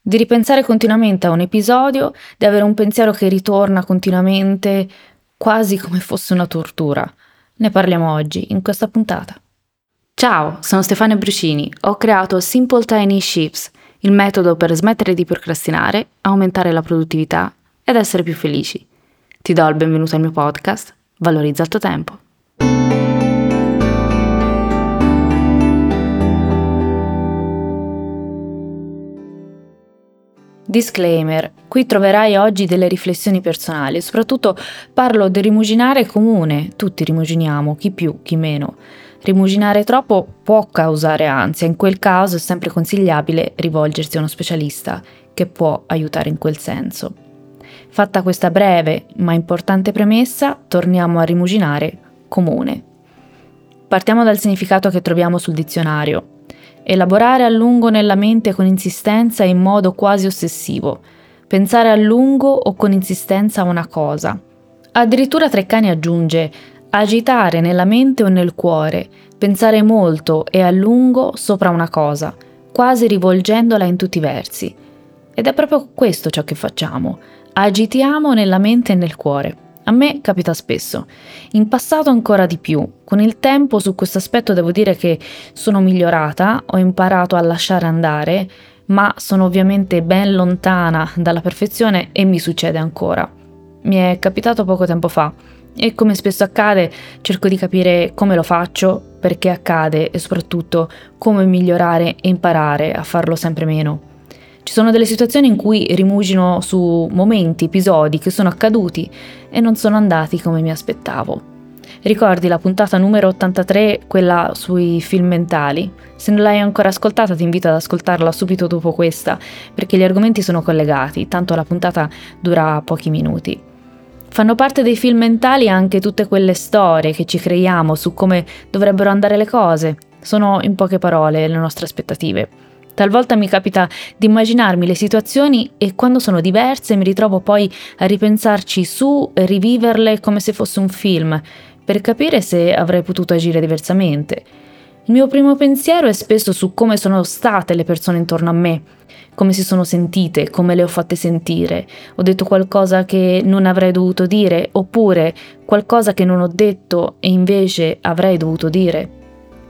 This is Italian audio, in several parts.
Di ripensare continuamente a un episodio, di avere un pensiero che ritorna continuamente, quasi come fosse una tortura. Ne parliamo oggi, in questa puntata. Ciao, sono Stefania Brucini. Ho creato Simple Tiny Shifts, il metodo per smettere di procrastinare, aumentare la produttività ed essere più felici. Ti do il benvenuto al mio podcast, Valorizza il tuo tempo. Disclaimer, qui troverai oggi delle riflessioni personali, soprattutto parlo del rimuginare comune, tutti rimuginiamo, chi più, chi meno. Rimuginare troppo può causare ansia, in quel caso è sempre consigliabile rivolgersi a uno specialista che può aiutare in quel senso. Fatta questa breve ma importante premessa, torniamo a rimuginare comune. Partiamo dal significato che troviamo sul dizionario. Elaborare a lungo nella mente con insistenza e in modo quasi ossessivo. Pensare a lungo o con insistenza a una cosa. Addirittura Treccani aggiunge agitare nella mente o nel cuore, pensare molto e a lungo sopra una cosa, quasi rivolgendola in tutti i versi. Ed è proprio questo ciò che facciamo. Agitiamo nella mente e nel cuore. A me capita spesso, in passato ancora di più. Con il tempo su questo aspetto devo dire che sono migliorata, ho imparato a lasciare andare, ma sono ovviamente ben lontana dalla perfezione e mi succede ancora. Mi è capitato poco tempo fa e come spesso accade cerco di capire come lo faccio, perché accade e soprattutto come migliorare e imparare a farlo sempre meno. Ci sono delle situazioni in cui rimugino su momenti, episodi che sono accaduti e non sono andati come mi aspettavo. Ricordi la puntata numero 83, quella sui film mentali? Se non l'hai ancora ascoltata ti invito ad ascoltarla subito dopo questa, perché gli argomenti sono collegati, tanto la puntata dura pochi minuti. Fanno parte dei film mentali anche tutte quelle storie che ci creiamo su come dovrebbero andare le cose. Sono in poche parole le nostre aspettative. Talvolta mi capita di immaginarmi le situazioni e quando sono diverse mi ritrovo poi a ripensarci su e riviverle come se fosse un film, per capire se avrei potuto agire diversamente. Il mio primo pensiero è spesso su come sono state le persone intorno a me, come si sono sentite, come le ho fatte sentire. Ho detto qualcosa che non avrei dovuto dire, oppure qualcosa che non ho detto e invece avrei dovuto dire.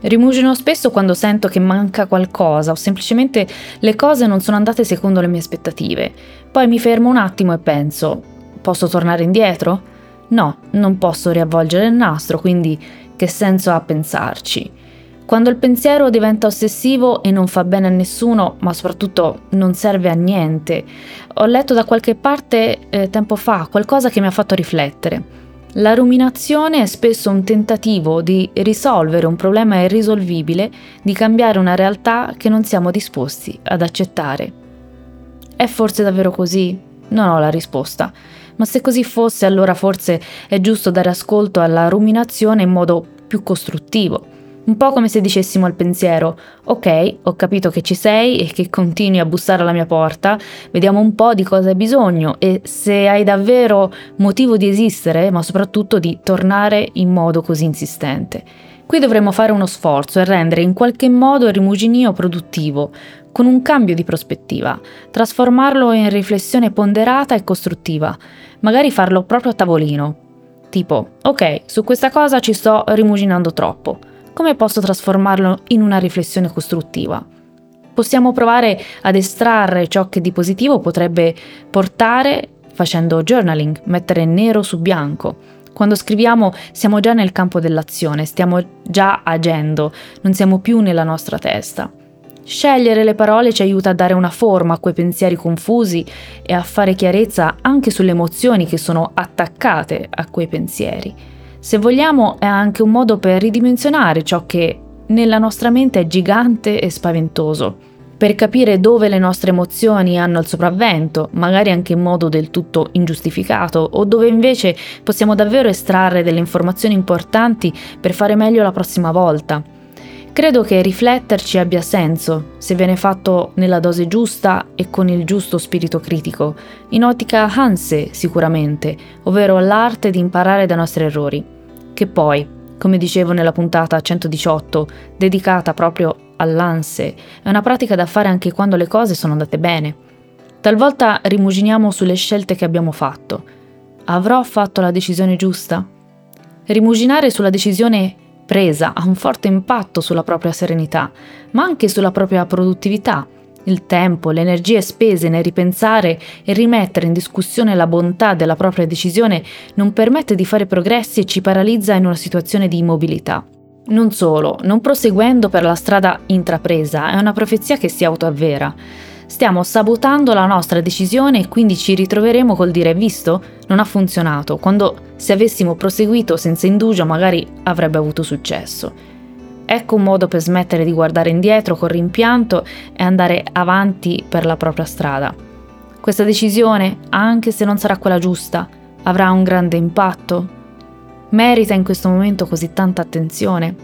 Rimugino spesso quando sento che manca qualcosa o semplicemente le cose non sono andate secondo le mie aspettative. Poi mi fermo un attimo e penso, posso tornare indietro? No, non posso riavvolgere il nastro, quindi che senso ha pensarci? Quando il pensiero diventa ossessivo e non fa bene a nessuno, ma soprattutto non serve a niente, ho letto da qualche parte eh, tempo fa qualcosa che mi ha fatto riflettere. La ruminazione è spesso un tentativo di risolvere un problema irrisolvibile, di cambiare una realtà che non siamo disposti ad accettare. È forse davvero così? Non ho la risposta, ma se così fosse allora forse è giusto dare ascolto alla ruminazione in modo più costruttivo un po' come se dicessimo al pensiero, ok, ho capito che ci sei e che continui a bussare alla mia porta, vediamo un po' di cosa hai bisogno e se hai davvero motivo di esistere, ma soprattutto di tornare in modo così insistente. Qui dovremmo fare uno sforzo e rendere in qualche modo il rimuginio produttivo, con un cambio di prospettiva, trasformarlo in riflessione ponderata e costruttiva, magari farlo proprio a tavolino. Tipo, ok, su questa cosa ci sto rimuginando troppo come posso trasformarlo in una riflessione costruttiva? Possiamo provare ad estrarre ciò che di positivo potrebbe portare facendo journaling, mettere nero su bianco. Quando scriviamo siamo già nel campo dell'azione, stiamo già agendo, non siamo più nella nostra testa. Scegliere le parole ci aiuta a dare una forma a quei pensieri confusi e a fare chiarezza anche sulle emozioni che sono attaccate a quei pensieri. Se vogliamo è anche un modo per ridimensionare ciò che nella nostra mente è gigante e spaventoso. per capire dove le nostre emozioni hanno il sopravvento, magari anche in modo del tutto ingiustificato, o dove invece possiamo davvero estrarre delle informazioni importanti per fare meglio la prossima volta. Credo che rifletterci abbia senso se viene fatto nella dose giusta e con il giusto spirito critico, in ottica Hanse sicuramente, ovvero l'arte di imparare dai nostri errori, che poi, come dicevo nella puntata 118, dedicata proprio all'anse, è una pratica da fare anche quando le cose sono andate bene. Talvolta rimuginiamo sulle scelte che abbiamo fatto. Avrò fatto la decisione giusta? Rimuginare sulla decisione presa ha un forte impatto sulla propria serenità, ma anche sulla propria produttività. Il tempo, le energie spese nel ripensare e rimettere in discussione la bontà della propria decisione non permette di fare progressi e ci paralizza in una situazione di immobilità. Non solo, non proseguendo per la strada intrapresa è una profezia che si autoavvera. Stiamo sabotando la nostra decisione e quindi ci ritroveremo col dire visto? Non ha funzionato, quando se avessimo proseguito senza indugio magari avrebbe avuto successo. Ecco un modo per smettere di guardare indietro con rimpianto e andare avanti per la propria strada. Questa decisione, anche se non sarà quella giusta, avrà un grande impatto merita in questo momento così tanta attenzione?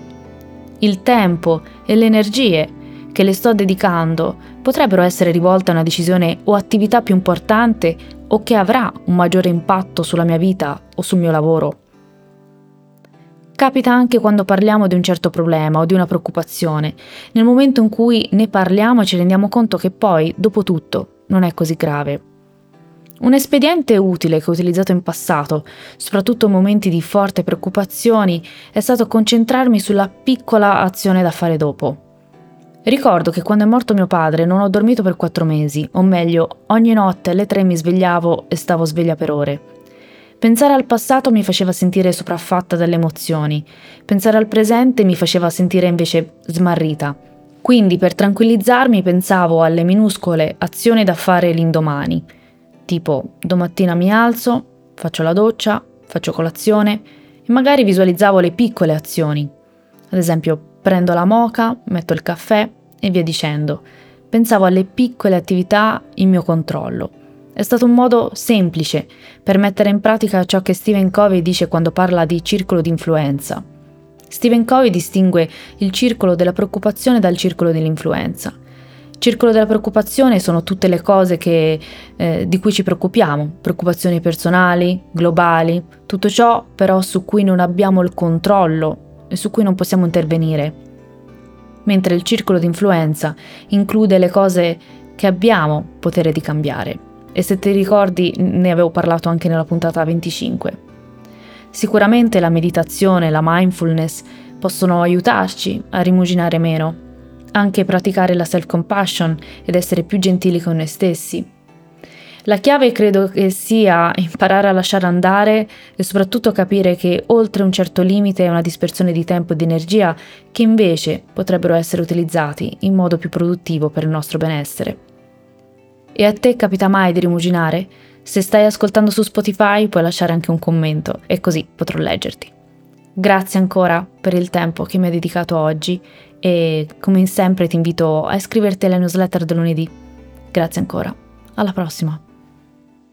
Il tempo e le energie che le sto dedicando potrebbero essere rivolte a una decisione o attività più importante o che avrà un maggiore impatto sulla mia vita o sul mio lavoro. Capita anche quando parliamo di un certo problema o di una preoccupazione, nel momento in cui ne parliamo ci rendiamo conto che poi, dopo tutto, non è così grave. Un espediente utile che ho utilizzato in passato, soprattutto in momenti di forte preoccupazioni, è stato concentrarmi sulla piccola azione da fare dopo. Ricordo che quando è morto mio padre non ho dormito per quattro mesi, o meglio, ogni notte alle tre mi svegliavo e stavo sveglia per ore. Pensare al passato mi faceva sentire sopraffatta dalle emozioni, pensare al presente mi faceva sentire invece smarrita. Quindi per tranquillizzarmi pensavo alle minuscole azioni da fare l'indomani tipo domattina mi alzo, faccio la doccia, faccio colazione e magari visualizzavo le piccole azioni. Ad esempio, prendo la moca, metto il caffè e via dicendo. Pensavo alle piccole attività in mio controllo. È stato un modo semplice per mettere in pratica ciò che Stephen Covey dice quando parla di circolo di influenza. Stephen Covey distingue il circolo della preoccupazione dal circolo dell'influenza. Circolo della preoccupazione sono tutte le cose che, eh, di cui ci preoccupiamo, preoccupazioni personali, globali, tutto ciò però su cui non abbiamo il controllo e su cui non possiamo intervenire. Mentre il circolo di influenza include le cose che abbiamo potere di cambiare. E se ti ricordi ne avevo parlato anche nella puntata 25. Sicuramente la meditazione, la mindfulness possono aiutarci a rimuginare meno, anche praticare la self-compassion ed essere più gentili con noi stessi. La chiave credo che sia imparare a lasciare andare e soprattutto capire che oltre un certo limite è una dispersione di tempo e di energia che invece potrebbero essere utilizzati in modo più produttivo per il nostro benessere. E a te capita mai di rimuginare? Se stai ascoltando su Spotify puoi lasciare anche un commento e così potrò leggerti. Grazie ancora per il tempo che mi hai dedicato oggi e come sempre ti invito a iscriverti alla newsletter del lunedì. Grazie ancora. Alla prossima.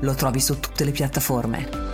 lo trovi su tutte le piattaforme.